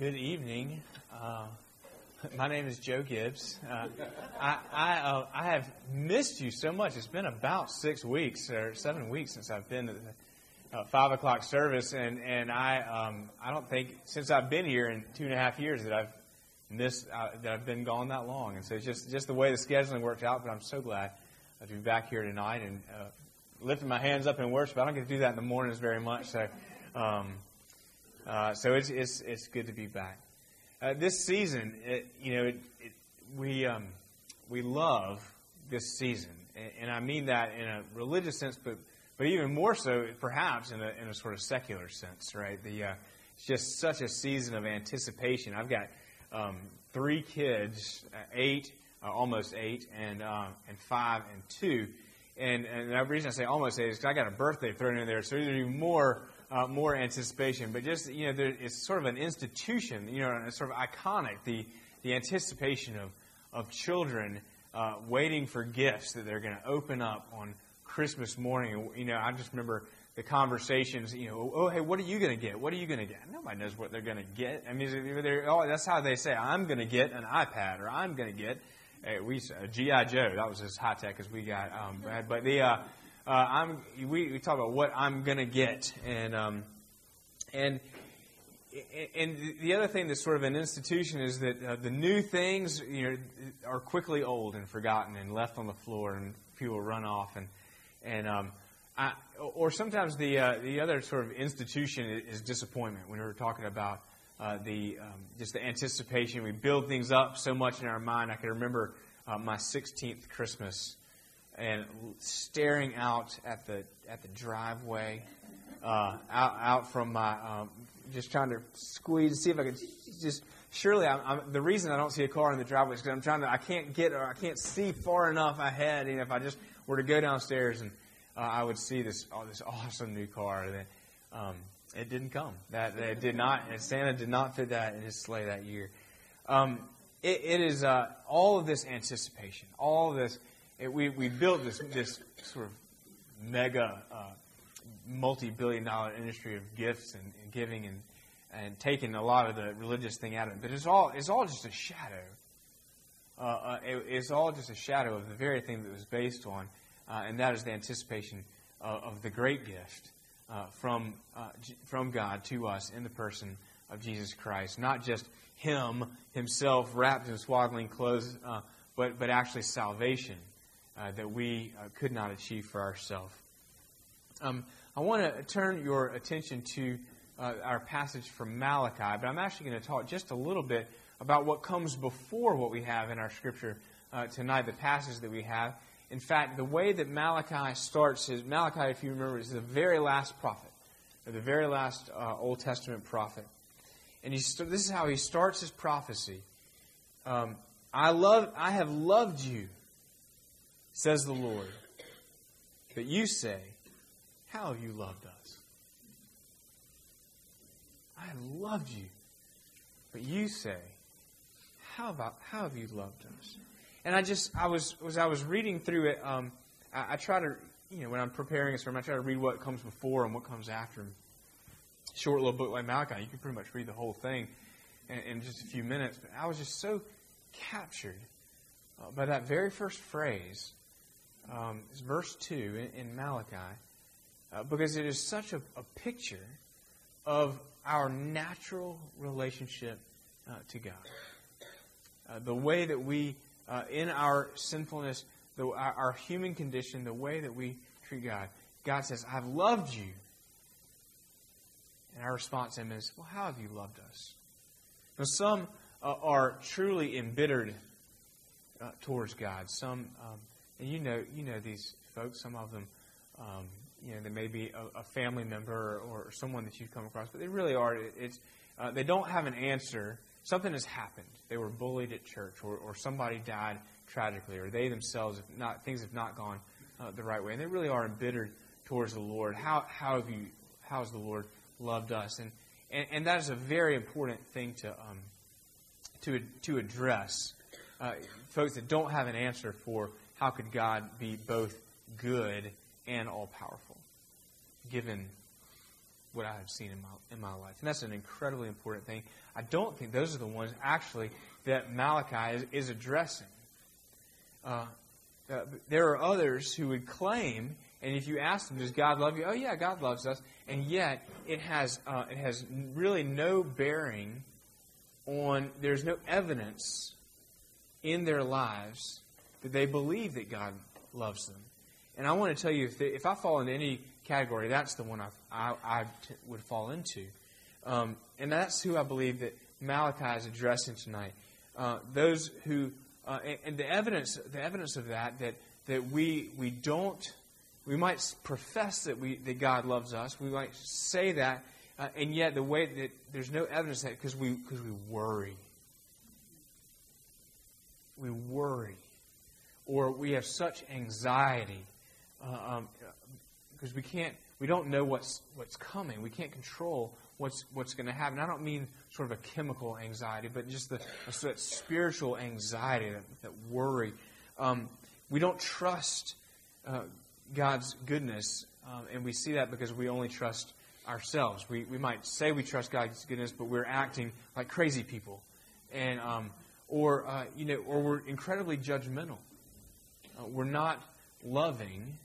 Good evening. Uh, my name is Joe Gibbs. Uh, I I, uh, I, have missed you so much. It's been about six weeks or seven weeks since I've been to the uh, five o'clock service, and and I um, I don't think since I've been here in two and a half years that I've missed uh, that I've been gone that long. And so it's just just the way the scheduling worked out. But I'm so glad to be back here tonight and uh, lifting my hands up in worship. I don't get to do that in the mornings very much, so. Um, uh, so it's, it's, it's good to be back. Uh, this season, it, you know, it, it, we, um, we love this season. And, and, I mean that in a religious sense, but, but even more so, perhaps, in a, in a sort of secular sense, right? The, uh, it's just such a season of anticipation. I've got um, three kids, uh, eight, uh, almost eight, and, and five and two. And, and the reason I say almost is because I got a birthday thrown in there, so there's even more uh, more anticipation. But just, you know, there, it's sort of an institution, you know, it's sort of iconic, the, the anticipation of, of children uh, waiting for gifts that they're going to open up on Christmas morning. You know, I just remember the conversations, you know, oh, hey, what are you going to get? What are you going to get? Nobody knows what they're going to get. I mean, oh, that's how they say, I'm going to get an iPad or I'm going to get a, we, a G.I. Joe. That was as high tech as we got. Um, but the, uh, uh, I'm, we, we talk about what I'm to get. And, um, and, and the other thing that's sort of an institution is that uh, the new things you know, are quickly old and forgotten and left on the floor, and people run off. And, and um, I, or sometimes the, uh, the other sort of institution is disappointment. When we were talking about uh, the, um, just the anticipation, we build things up so much in our mind. I can remember uh, my 16th Christmas and staring out at the at the driveway, uh, out out from my, um, just trying to squeeze, see if I could just. Surely, I'm, I'm, the reason I don't see a car in the driveway is because I'm trying to. I can't get or I can't see far enough ahead. And if I just were to go downstairs and uh, I would see this oh, this awesome new car, that um, it didn't come. That, it did not. Santa did not fit that in his sleigh that year. Um, it, it is uh, all of this anticipation, all of this it, we, we built this, this sort of mega, uh, multi billion dollar industry of gifts and, and, giving and, and taking a lot of the religious thing out of it. But it's all, it's all just a shadow. Uh, uh, it, it's all just a shadow of the very thing that was based on, uh, and that is the anticipation of the great gift uh, from, uh, from God to us in the person of Jesus Christ. Not just Him, Himself, wrapped in swaddling clothes, but, but actually salvation uh, that we uh, could not achieve for ourselves. Um, I want to turn your attention to uh, our passage from Malachi, but I'm actually going to talk just a little bit about what comes before what we have in our scripture uh, tonight, the passage that we have. In fact, the way that Malachi starts is Malachi, if you remember, is the very last prophet, or the very last uh, Old Testament prophet. And st- this is how he starts his prophecy. Um, I love, I have loved you says the Lord. But you say, How have you loved us? I have loved you. But you say, How about how have you loved us? And I just I was as I was reading through it, um, I, I, try to you know when I'm preparing a sermon, I try to read what comes before and what comes after. Short little book like Malachi, you can pretty much read the whole thing in, in just a few minutes. But I was just so captured uh, by that very first phrase um, is verse 2 in, in Malachi, uh, because it is such a, a, picture of our natural relationship uh, to God. Uh, the way that we, uh, in our sinfulness, the, our, our human condition, the way that we treat God. God says, I've loved you. And our response to him is, Well, how have you loved us? Now, some uh, are truly embittered uh, towards God. Some um, and you know, you know these folks. Some of them, um, you know, they may be a, a family member or, or, someone that you've come across, but they really are. It, it's uh, they don't have an answer. Something has happened. They were bullied at church, or, or somebody died tragically, or they themselves have not things have not gone uh, the right way, and they really are embittered towards the Lord. How how have you? How has the Lord loved us? And and, and that is a very important thing to um, to to address. Uh, folks that don't have an answer for how could God be both good and all powerful, given what I have seen in my in my life, and that's an incredibly important thing. I don't think those are the ones actually that Malachi is, is addressing. Uh, uh, there are others who would claim, and if you ask them, "Does God love you?" Oh, yeah, God loves us, and yet it has uh, it has really no bearing on. There's no evidence in their lives that they believe that God loves them. And I want to tell you, if, if I fall into any category, that's the one I, I, I t- would fall into. Um, and that's who I believe that Malachi is addressing tonight. Uh, those who, uh, and, and, the evidence, the evidence of that, that, that we, we don't, we might profess that, we, that God loves us, we might say that, uh, and yet the way that there's no evidence that because we, because we worry. We worry. Or we have such anxiety uh, um, because we can't, we don't know what's what's coming. We can't control what's what's going to happen. I don't mean sort of a chemical anxiety, but just the sort of spiritual anxiety, that, that worry. Um, we don't trust uh, God's goodness, um, and we see that because we only trust ourselves. We we might say we trust God's goodness, but we're acting like crazy people, and um, or uh, you know, or we're incredibly judgmental. Uh, we're not loving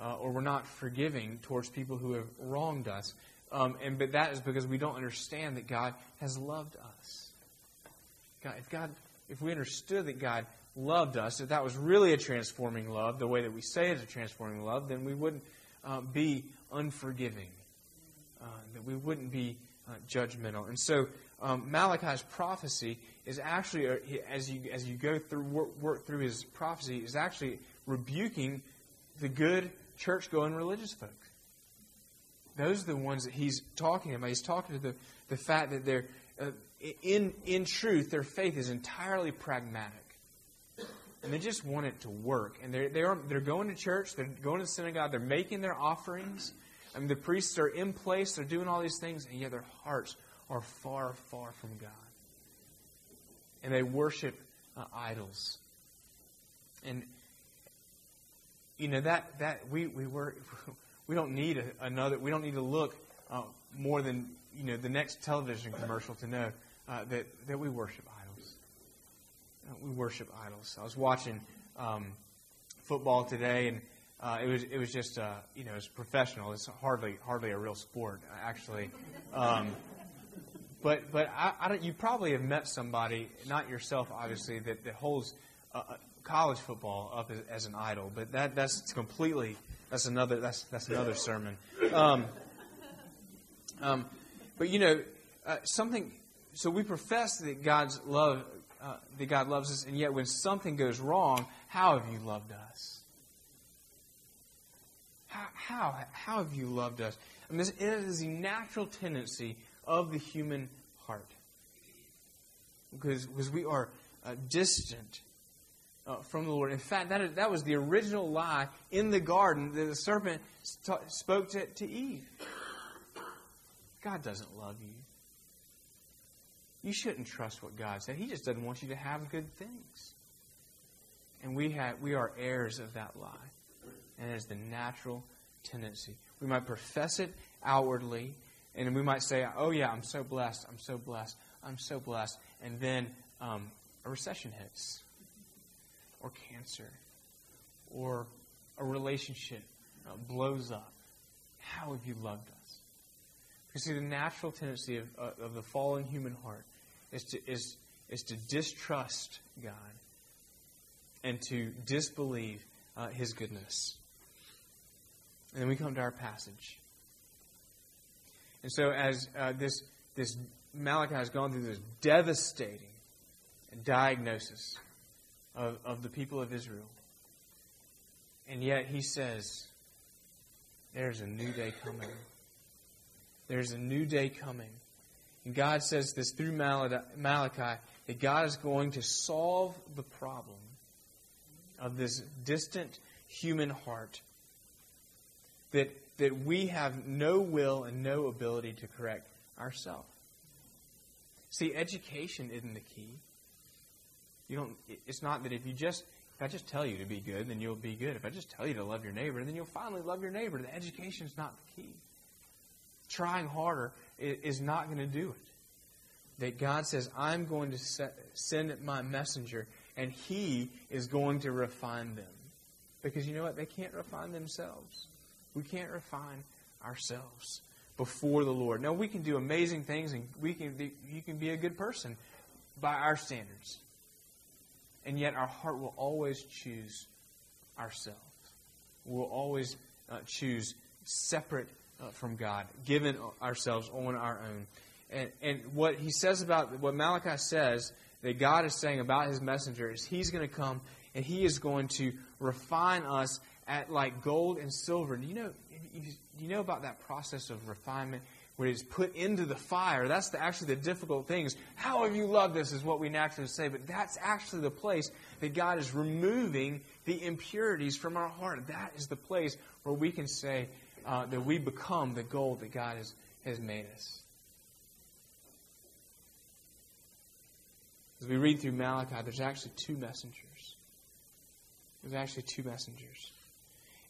uh, or we're not forgiving towards people who have wronged us. Um, and but that is because we don't understand that God has loved us. God, if God, if we understood that God loved us, if that was really a transforming love, the way that we say it's a transforming love, then we wouldn't uh, be unforgiving. Uh, that we wouldn't be uh, judgmental. And so um, Malachi's prophecy is actually, uh, as you as you go through work, work through his prophecy, is actually rebuking the good church going religious folk. Those are the ones that he's talking about. He's talking to the, the fact that they're, uh, in, in truth, their faith is entirely pragmatic. And they just want it to work. And they're, they're, they're going to church, they're going to the synagogue, they're making their offerings. I mean, the priests are in place, they're doing all these things, and yet their hearts are far, far from God. And they worship uh, idols. And you know that that we we were we don't need a, another we don't need to look uh, more than you know the next television commercial to know uh, that that we worship idols. Uh, we worship idols. I was watching um, football today, and uh, it was it was just uh, you know it's professional. It's hardly hardly a real sport actually. Um, but but I, I you probably have met somebody, not yourself obviously, that, that holds college football up as, an idol, but that that's completely that's another that's that's another sermon. Um, um, but you know uh, something. So we profess that God's love uh, that God loves us, and yet when something goes wrong, how have you loved us? How how how have you loved us? I mean, it is the natural tendency of the human heart because because we are uh, distant uh, from the Lord. In fact, that, is, that was the original lie in the garden that the serpent st- spoke to, to Eve. God doesn't love you. You shouldn't trust what God said. He just doesn't want you to have good things. And we, have, we are heirs of that lie. And it is the natural tendency. We might profess it outwardly, and we might say, oh, yeah, I'm so blessed, I'm so blessed, I'm so blessed. And then um, a recession hits or cancer or a relationship uh, blows up, how have you loved us? Because see, the natural tendency of, uh, of the fallen human heart is to, is, is to distrust God and to disbelieve uh, His goodness. And then we come to our passage. And so, as uh, this, this Malachi has gone through this devastating diagnosis of, of the people of Israel. And yet he says, There's a new day coming. There's a new day coming. And God says this through Malachi that God is going to solve the problem of this distant human heart that, that we have no will and no ability to correct ourselves. See, education isn't the key. You don't. It's not that if you just if I just tell you to be good, then you'll be good. If I just tell you to love your neighbor, then you'll finally love your neighbor. The education is not the key. trying harder is not going to do it. That God says, I'm going to send my messenger, and he is going to refine them. Because you know what? They can't refine themselves. We can't refine ourselves before the Lord. Now, we can do amazing things, and we can be, you can be a good person by our standards. And yet, our heart will always choose ourselves. We'll always uh, choose separate uh, from God, given ourselves on our own. And, and what he says about, what Malachi says that God is saying about his messenger is he's going to come and he is going to refine us at like gold and silver. Do you know, you know about that process of refinement where it's put into the fire? That's the, actually the difficult things. How have you loved this is what we naturally say, but that's actually the place that God is removing the impurities from our heart. That is the place where we can say, uh, that we become the gold that God has, has made us. As we read through Malachi, there's actually two messengers. There's actually two messengers.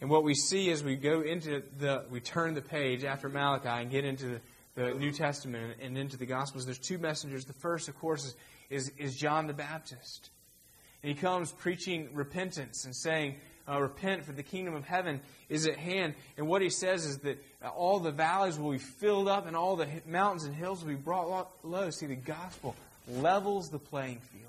And what we see as we go into the, we turn the page after Malachi and get into the, the New Testament and into the Gospels, there's two messengers. The first, of course, is, is, John the Baptist. And he comes preaching repentance and saying, uh, repent for the kingdom of heaven is at hand. And what he says is that all the valleys will be filled up and all the mountains and hills will be brought low. See, the gospel levels the playing field.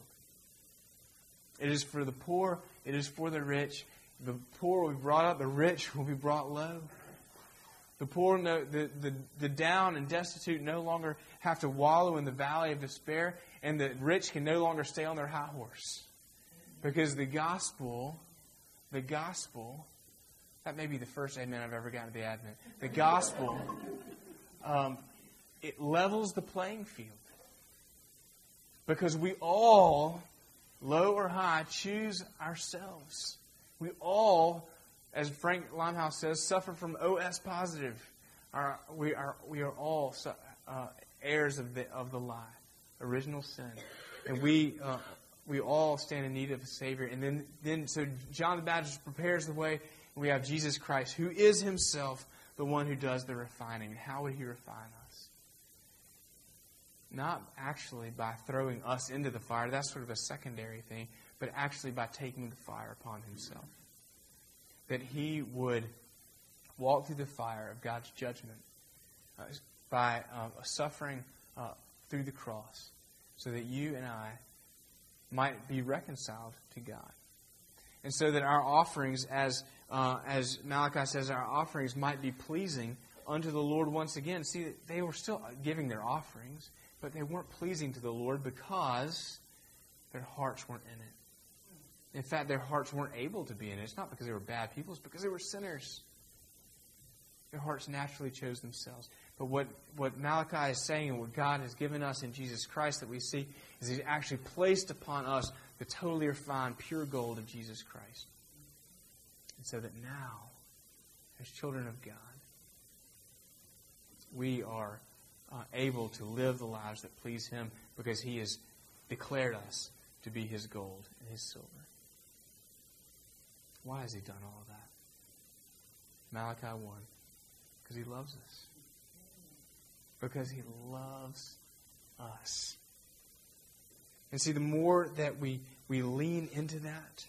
It is for the poor, it is for the rich. The poor will be brought up, the rich will be brought low. The poor, no, the, the, the down and destitute no longer have to wallow in the valley of despair, and the rich can no longer stay on their high horse. Because the gospel the gospel, that may be the first amen I've ever gotten to the Advent. The gospel, um, it levels the playing field. Because we all, low or high, choose ourselves. We all, as Frank Limehouse says, suffer from OS positive. Our, we, are, we are all uh, heirs of the, of the lie, original sin. And we, uh, we all stand in need of a Savior. And then, then so John the Baptist prepares the way, and we have Jesus Christ, who is himself the one who does the refining. How would he refine us? Not actually by throwing us into the fire, that's sort of a secondary thing, but actually by taking the fire upon himself. That he would walk through the fire of God's judgment uh, by uh, suffering uh, through the cross so that you and I might be reconciled to God. And so that our offerings, as, uh, as Malachi says, our offerings might be pleasing unto the Lord once again. See, they were still giving their offerings, but they weren't pleasing to the Lord because their hearts weren't in it. In fact, their hearts weren't able to be in it. It's not because they were bad people, it's because they were sinners. Their hearts naturally chose themselves. But what, what Malachi is saying and what God has given us in Jesus Christ that we see is He's actually placed upon us the totally refined, pure gold of Jesus Christ. And so that now, as children of God, we are uh, able to live the lives that please Him because He has declared us to be His gold and His silver. Why has He done all of that? Malachi 1. Because He loves us because he loves us. And see, the more that we, we lean into that,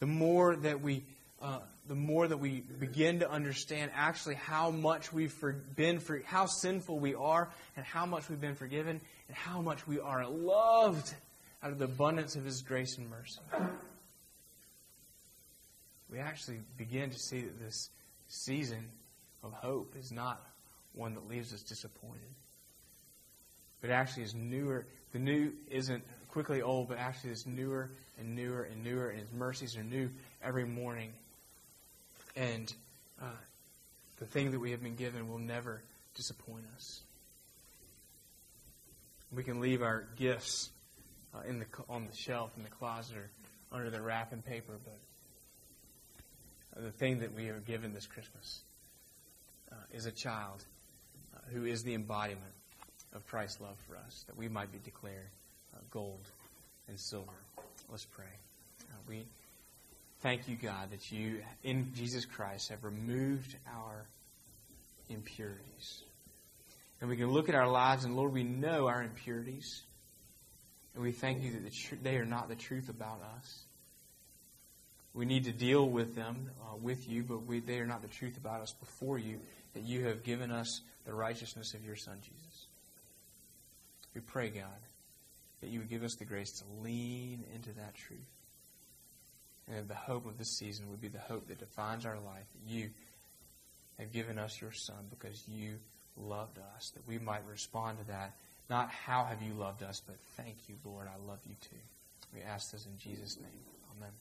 the more that we uh, the more that we begin to understand actually how much we've for, been for, how sinful we are, and how much we've been forgiven, and how much we are loved out of the abundance of His grace and mercy. We actually begin to see that this season of hope is not one that leaves us disappointed. But actually is newer. The new isn't quickly old, but actually is newer and newer and newer, and His mercies are new every morning. And uh, the thing that we have been given will never disappoint us. We can leave our gifts uh, in the on the shelf in the closet or under the wrapping paper, but the thing that we are given this Christmas uh, is a child who is the embodiment of Christ's love for us, that we might be declared uh, gold and silver. Let's pray. Uh, we thank you, God, that you, in Jesus Christ, have removed our impurities. And we can look at our lives, and Lord, we know our impurities. And we thank you that the tr- they are not the truth about us. We need to deal with them uh, with you, but we, they are not the truth about us before you, that you have given us the righteousness of your Son, Jesus. We pray, God, that you would give us the grace to lean into that truth. And the hope of this season would be the hope that defines our life, that you have given us your Son because you loved us, that we might respond to that. Not how have you loved us, but thank you, Lord, I love you too. We ask this in Jesus' name. Amen.